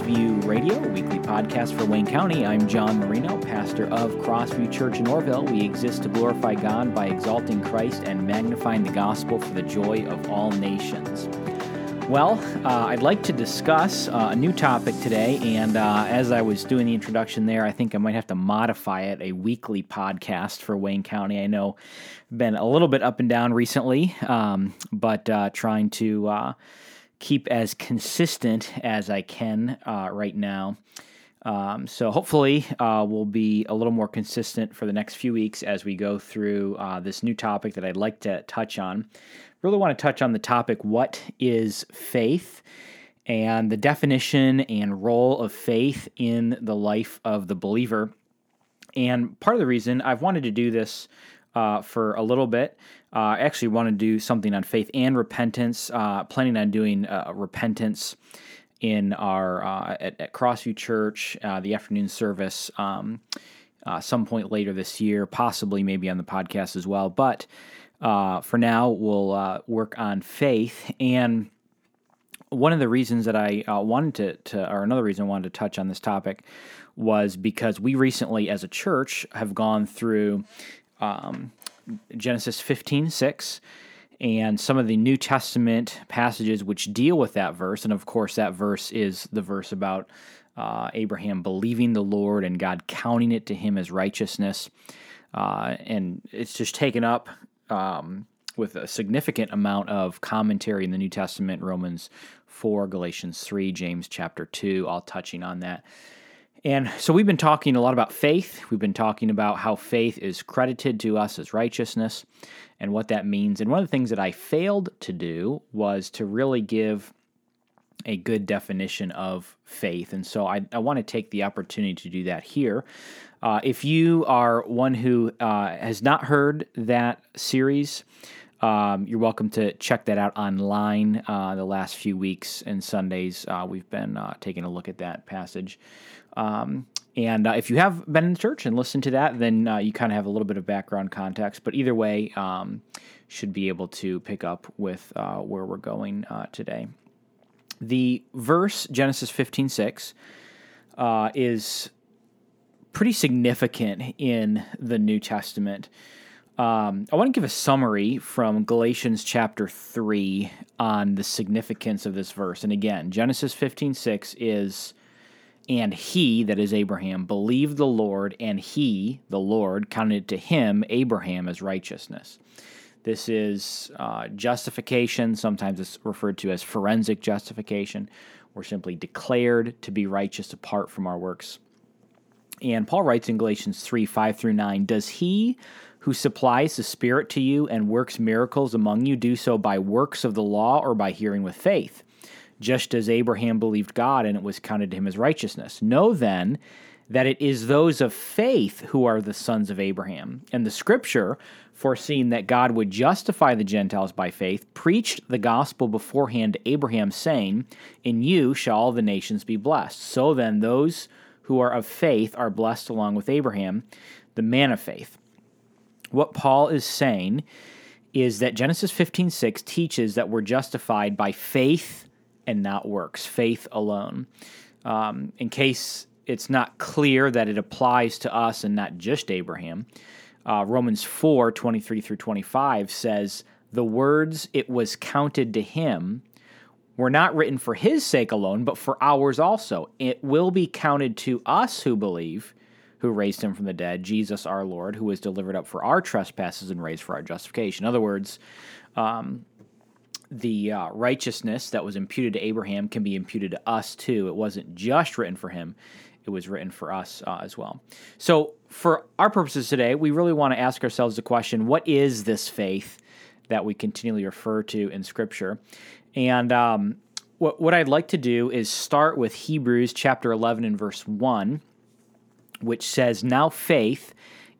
Crossview Radio, weekly podcast for Wayne County. I'm John Marino, pastor of Crossview Church in Orrville. We exist to glorify God by exalting Christ and magnifying the gospel for the joy of all nations. Well, uh, I'd like to discuss uh, a new topic today, and uh, as I was doing the introduction there, I think I might have to modify it a weekly podcast for Wayne County. I know been a little bit up and down recently, um, but uh, trying to uh, keep as consistent as I can uh, right now. Um, so hopefully uh, we'll be a little more consistent for the next few weeks as we go through uh, this new topic that I'd like to touch on really want to touch on the topic what is faith and the definition and role of faith in the life of the believer. And part of the reason I've wanted to do this uh, for a little bit, uh, I actually want to do something on faith and repentance, uh, planning on doing uh, repentance in our uh, at, at, Crossview Church, uh, the afternoon service, um, some point later this year, possibly maybe on the podcast as well. But uh, for now, we'll uh, work on faith. And one of the reasons that I uh, wanted to, to, or another reason I wanted to touch on this topic was because we recently, as a church, have gone through um, Genesis 15 6 and some of the New Testament passages which deal with that verse. And of course, that verse is the verse about uh, Abraham believing the Lord and God counting it to him as righteousness. Uh, and it's just taken up um, with a significant amount of commentary in the New Testament, Romans 4, Galatians 3, James chapter 2, all touching on that. And so we've been talking a lot about faith. We've been talking about how faith is credited to us as righteousness and what that means. And one of the things that I failed to do was to really give a good definition of faith. And so I, I want to take the opportunity to do that here. Uh, if you are one who uh, has not heard that series, um, you're welcome to check that out online. Uh, the last few weeks and Sundays, uh, we've been uh, taking a look at that passage. Um, and uh, if you have been in the church and listened to that, then you kind of have a little bit of background context. But either way, um, should be able to pick up with where we're going today. The verse Genesis 15 6 is pretty significant in the New Testament. Um, I want to give a summary from Galatians chapter 3 on the significance of this verse. And again, Genesis 15 6 is, and he, that is Abraham, believed the Lord, and he, the Lord, counted to him, Abraham, as righteousness. This is uh, justification. Sometimes it's referred to as forensic justification. We're simply declared to be righteous apart from our works. And Paul writes in Galatians 3 5 through 9 Does he who supplies the Spirit to you and works miracles among you do so by works of the law or by hearing with faith? Just as Abraham believed God and it was counted to him as righteousness. Know then that it is those of faith who are the sons of Abraham. And the scripture, foreseeing that God would justify the Gentiles by faith, preached the gospel beforehand to Abraham, saying, In you shall all the nations be blessed. So then, those who are of faith are blessed along with Abraham, the man of faith. What Paul is saying is that Genesis 15:6 teaches that we're justified by faith and not works, faith alone. Um, in case it's not clear that it applies to us and not just Abraham, uh, Romans 4 23 through 25 says, The words it was counted to him were not written for his sake alone, but for ours also. It will be counted to us who believe, who raised him from the dead, Jesus our Lord, who was delivered up for our trespasses and raised for our justification. In other words, um, the uh, righteousness that was imputed to Abraham can be imputed to us too. It wasn't just written for him, it was written for us uh, as well. So, for our purposes today, we really want to ask ourselves the question what is this faith that we continually refer to in Scripture? And um, what, what I'd like to do is start with Hebrews chapter 11 and verse 1, which says, Now faith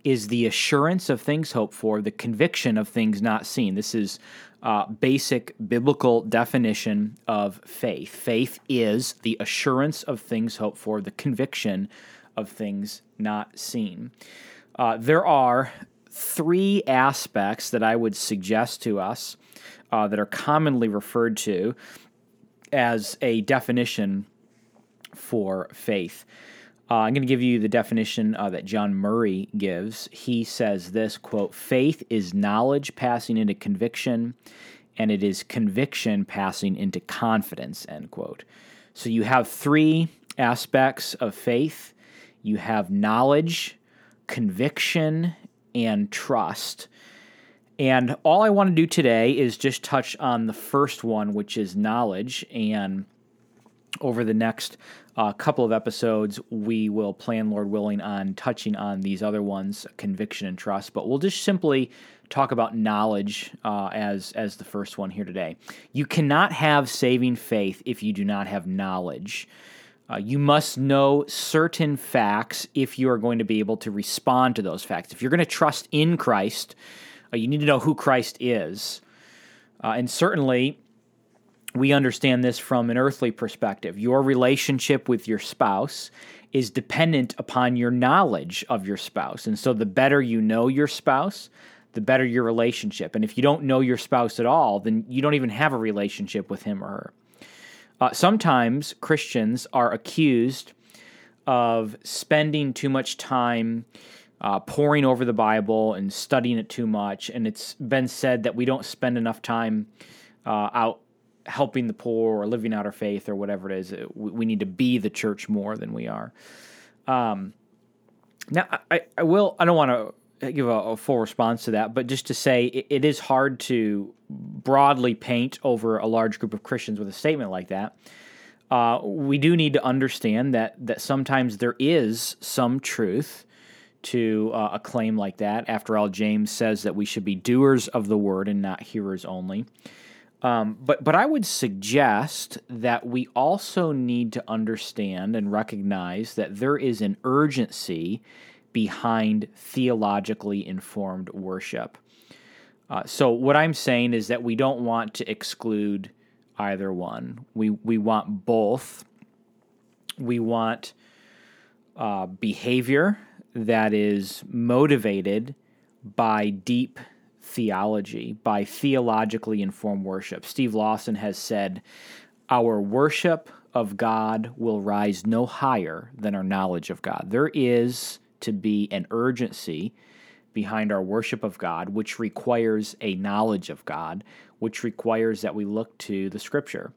is the assurance of things hoped for, the conviction of things not seen. This is uh, basic biblical definition of faith. Faith is the assurance of things hoped for, the conviction of things not seen. Uh, there are three aspects that I would suggest to us uh, that are commonly referred to as a definition for faith. Uh, I'm going to give you the definition uh, that John Murray gives. He says this quote, faith is knowledge passing into conviction, and it is conviction passing into confidence, end quote. So you have three aspects of faith you have knowledge, conviction, and trust. And all I want to do today is just touch on the first one, which is knowledge. And over the next uh, couple of episodes, we will plan, Lord willing, on touching on these other ones, conviction and trust. But we'll just simply talk about knowledge uh, as as the first one here today. You cannot have saving faith if you do not have knowledge. Uh, you must know certain facts if you are going to be able to respond to those facts. If you're going to trust in Christ, uh, you need to know who Christ is. Uh, and certainly, we understand this from an earthly perspective. Your relationship with your spouse is dependent upon your knowledge of your spouse. And so, the better you know your spouse, the better your relationship. And if you don't know your spouse at all, then you don't even have a relationship with him or her. Uh, sometimes Christians are accused of spending too much time uh, poring over the Bible and studying it too much. And it's been said that we don't spend enough time uh, out helping the poor or living out our faith or whatever it is. We need to be the church more than we are. Um, now, I, I will, I don't want to give a, a, full response to that, but just to say it, it is hard to broadly paint over a large group of Christians with a statement like that. Uh, we do need to understand that that sometimes there is some truth to uh, a claim like that. After all, James says that we should be doers of the word and not hearers only. Um, but but I would suggest that we also need to understand and recognize that there is an urgency behind theologically informed worship. Uh, so what I'm saying is that we don't want to exclude either one. We we want both. We want uh, behavior that is motivated by deep theology, by theologically informed worship. Steve Lawson has said, "Our worship of God will rise no higher than our knowledge of God." There is to be an urgency behind our worship of God, which requires a knowledge of God, which requires that we look to the Scripture.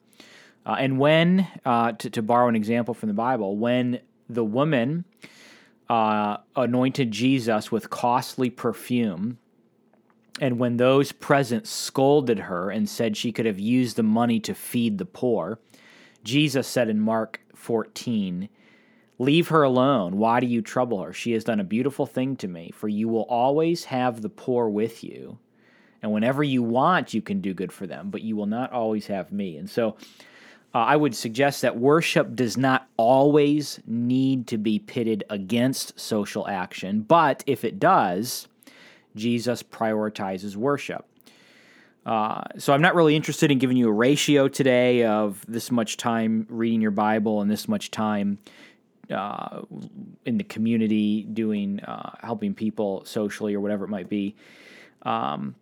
Uh, and when, uh, to, to, borrow an example from the Bible, when the woman uh, anointed Jesus with costly perfume, and when those present scolded her and said she could have used the money to feed the poor, Jesus said in Mark 14, Leave her alone. Why do you trouble her? She has done a beautiful thing to me, for you will always have the poor with you. And whenever you want, you can do good for them, but you will not always have me. And so uh, I would suggest that worship does not always need to be pitted against social action, but if it does, Jesus prioritizes worship. Uh, so I'm not really interested in giving you a ratio today of this much time reading your Bible and this much time uh, in the community, doing uh, helping people socially or whatever it might be. Um,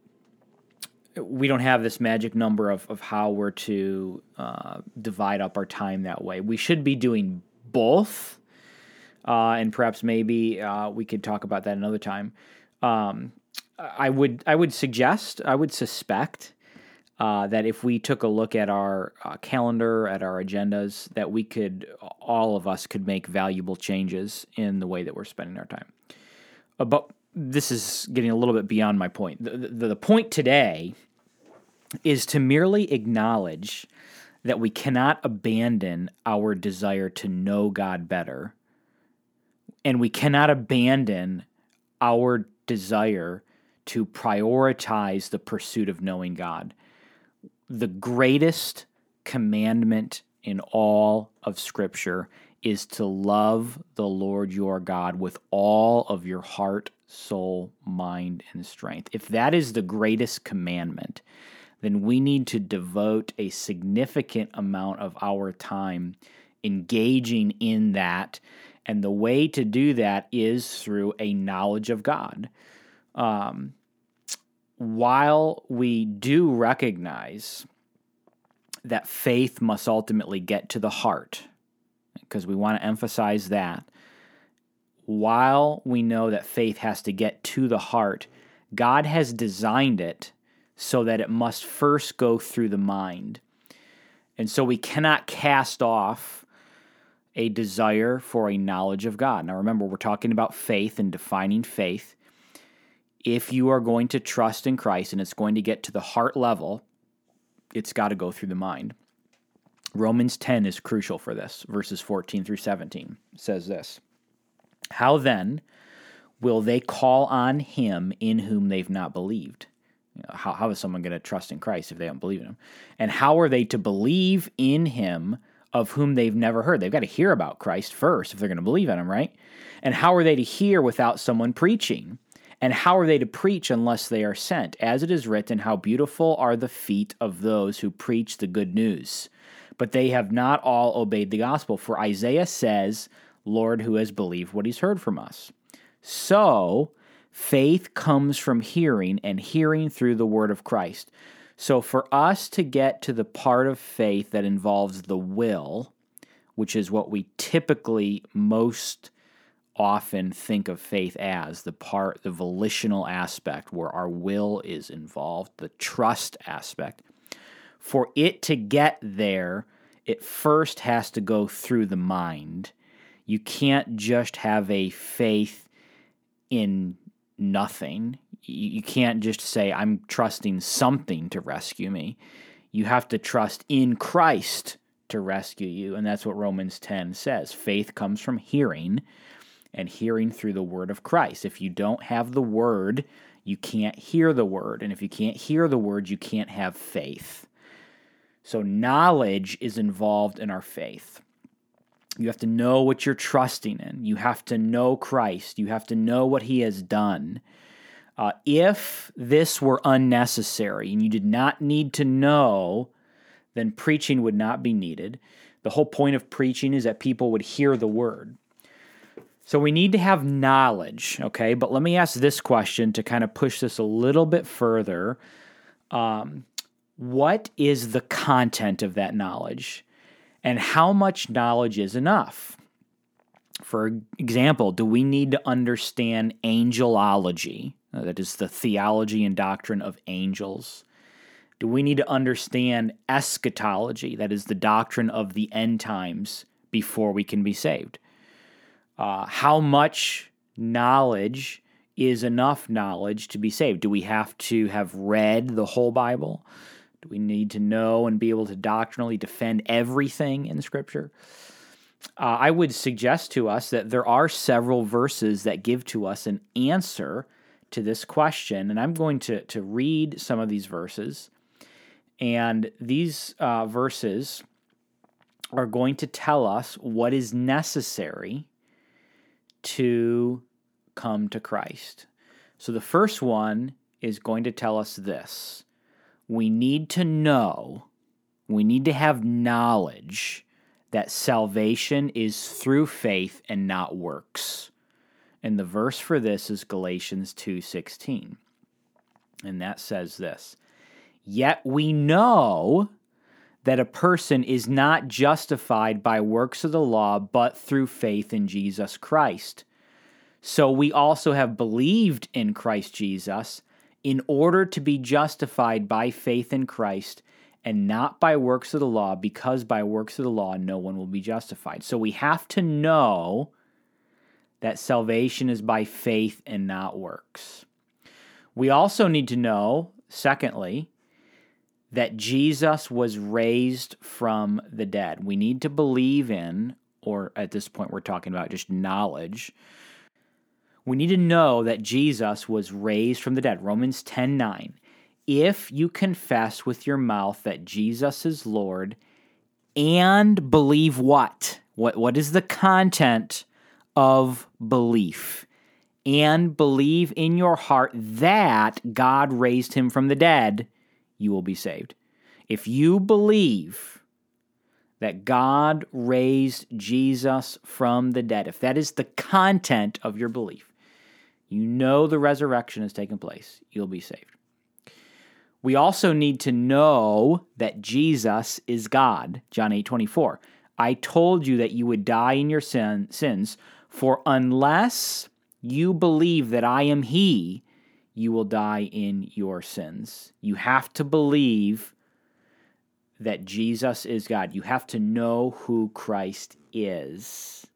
we don't have this magic number of, of how we're to uh, divide up our time that way. We should be doing both, uh, and perhaps maybe uh, we could talk about that another time. Um, I would I would suggest I would suspect uh, that if we took a look at our uh, calendar, at our agendas, that we could, all of us could make valuable changes in the way that we're spending our time. Uh, but this is getting a little bit beyond my point. The, the, the point today is to merely acknowledge that we cannot abandon our desire to know God better, and we cannot abandon our desire to prioritize the pursuit of knowing God the greatest commandment in all of Scripture is to love the Lord your God with all of your heart, soul, mind, and strength. If that is the greatest commandment, then we need to devote a significant amount of our time engaging in that. And the way to do that is through a knowledge of God. Um, while we do recognize that faith must ultimately get to the heart, because we want to emphasize that. While we know that faith has to get to the heart, God has designed it so that it must first go through the mind. And so we cannot cast off a desire for a knowledge of God. Now remember, we're talking about faith and defining faith. If you are going to trust in Christ and it's going to get to the heart level, it's got to go through the mind. Romans 10 is crucial for this. Verses 14 through 17 says this How then will they call on him in whom they've not believed? How, how is someone going to trust in Christ if they don't believe in him? And how are they to believe in him of whom they've never heard? They've got to hear about Christ first if they're going to believe in him, right? And how are they to hear without someone preaching? And how are they to preach unless they are sent? As it is written, How beautiful are the feet of those who preach the good news. But they have not all obeyed the gospel. For Isaiah says, Lord, who has believed what he's heard from us? So, faith comes from hearing, and hearing through the word of Christ. So, for us to get to the part of faith that involves the will, which is what we typically most often think of faith as the part, the volitional aspect where our will is involved, the trust aspect. For it to get there, it first has to go through the mind. You can't just have a faith in nothing. You can't just say, I'm trusting something to rescue me. You have to trust in Christ to rescue you. And that's what Romans 10 says. Faith comes from hearing and hearing through the word of Christ. If you don't have the word, you can't hear the word. And if you can't hear the word, you can't have faith. So, knowledge is involved in our faith. You have to know what you're trusting in. You have to know Christ. You have to know what he has done. Uh, if this were unnecessary and you did not need to know, then preaching would not be needed. The whole point of preaching is that people would hear the word. So we need to have knowledge, okay? But let me ask this question to kind of push this a little bit further. Um, what is the content of that knowledge? And how much knowledge is enough? For example, do we need to understand angelology? Uh, that is the theology and doctrine of angels. Do we need to understand eschatology? That is the doctrine of the end times before we can be saved uh, how much knowledge is enough knowledge to be saved? Do we have to have read the whole Bible? Do we need to know and be able to doctrinally defend everything in Scripture? Uh, I would suggest to us that there are several verses that give to us an answer to this question, and I'm going to, to read some of these verses. And these uh, verses are going to tell us what is necessary to come to Christ. So the first one is going to tell us this we need to know, we need to have knowledge that salvation is through faith and not works. And the verse for this is Galatians 2:16. And that says this: Yet we know that a person is not justified by works of the law, but through faith in Jesus Christ. So we also have believed in Christ Jesus in order to be justified by faith in Christ and not by works of the law, because by works of the law no one will be justified. So we have to know that salvation is by faith and not works. We also need to know, secondly, that Jesus was raised from the dead. We need to believe in, or at this point, we're talking about just knowledge. We need to know that Jesus was raised from the dead. Romans 10 9. If you confess with your mouth that Jesus is Lord and believe what? What, what is the content of belief? And believe in your heart that God raised him from the dead you will be saved. If you believe that God raised Jesus from the dead, if that is the content of your belief, you know the resurrection has taken place, you'll be saved. We also need to know that Jesus is God. John 8 24. I told you that you would die in your sin, sins, for unless you believe that I am He, you will die in your sins. You have to believe that Jesus is God. You have to know who Christ is.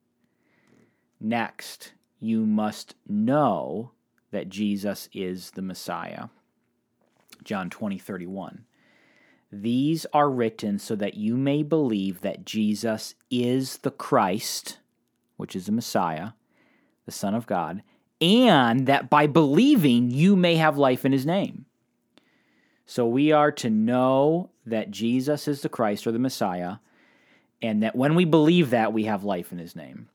Next, you must know that Jesus is the Messiah. John 20, 31. These are written so that you may believe that Jesus is the Christ, which is the Messiah, the Son of God, and that by believing you may have life in his name. So we are to know that Jesus is the Christ or the Messiah, and that when we believe that, we have life in his name.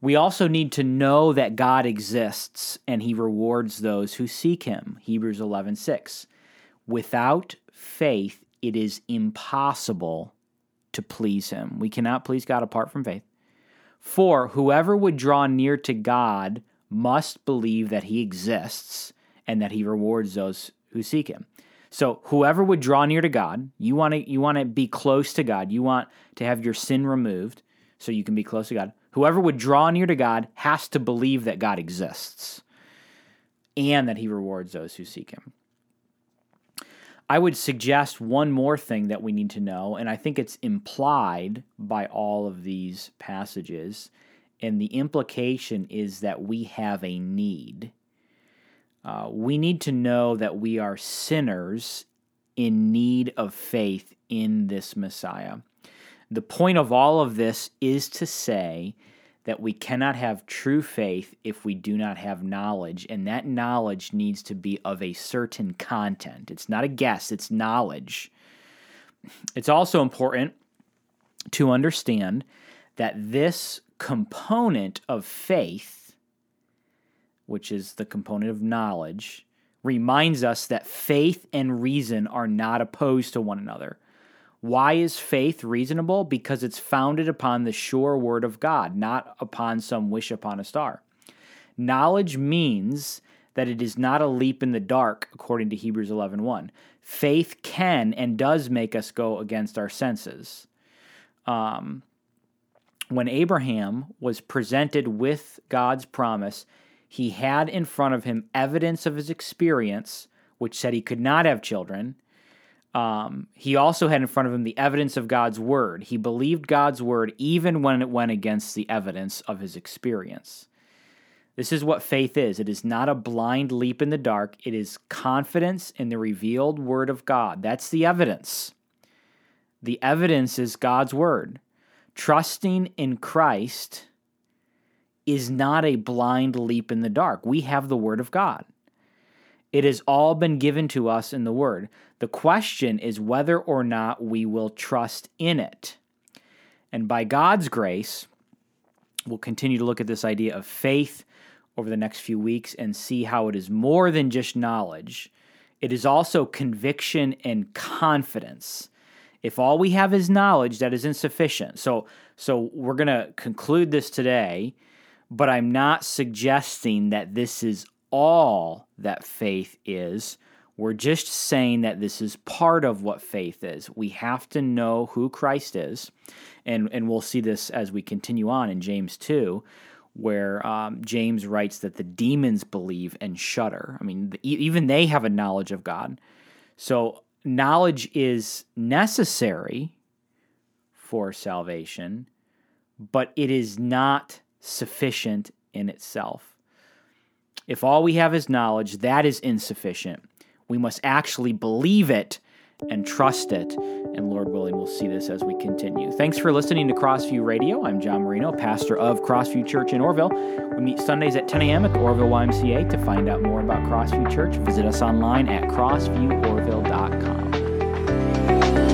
We also need to know that God exists and he rewards those who seek him. Hebrews 11:6. Without faith, it is impossible to please him. We cannot please God apart from faith. For whoever would draw near to God must believe that he exists and that he rewards those who seek him. So whoever would draw near to God, you want to you want to be close to God. You want to have your sin removed so you can be close to God. Whoever would draw near to God has to believe that God exists and that he rewards those who seek him. I would suggest one more thing that we need to know, and I think it's implied by all of these passages. And the implication is that we have a need. Uh, we need to know that we are sinners in need of faith in this Messiah. The point of all of this is to say that we cannot have true faith if we do not have knowledge, and that knowledge needs to be of a certain content. It's not a guess, it's knowledge. It's also important to understand that this component of faith, which is the component of knowledge, reminds us that faith and reason are not opposed to one another. Why is faith reasonable? Because it's founded upon the sure word of God, not upon some wish upon a star. Knowledge means that it is not a leap in the dark, according to Hebrews 11.1. Faith can and does make us go against our senses. Um, when Abraham was presented with God's promise, he had in front of him evidence of his experience, which said he could not have children, um, he also had in front of him the evidence of God's word. He believed God's word even when it went against the evidence of his experience. This is what faith is it is not a blind leap in the dark, it is confidence in the revealed word of God. That's the evidence. The evidence is God's word. Trusting in Christ is not a blind leap in the dark. We have the word of God. It has all been given to us in the Word. The question is whether or not we will trust in it. And by God's grace, we'll continue to look at this idea of faith over the next few weeks and see how it is more than just knowledge. It is also conviction and confidence. If all we have is knowledge, that is insufficient. So, so we're going to conclude this today, but I'm not suggesting that this is all that faith is. We're just saying that this is part of what faith is. We have to know who Christ is. And, and we'll see this as we continue on in James 2, where um, James writes that the demons believe and shudder. I mean, the, even they have a knowledge of God. So, knowledge is necessary for salvation, but it is not sufficient in itself. If all we have is knowledge, that is insufficient. We must actually believe it and trust it. And Lord willing, we'll see this as we continue. Thanks for listening to Crossview Radio. I'm John Marino, pastor of Crossview Church in Orrville. We meet Sundays at 10 a.m. at the Orrville YMCA. To find out more about Crossview Church, visit us online at crossvieworville.com.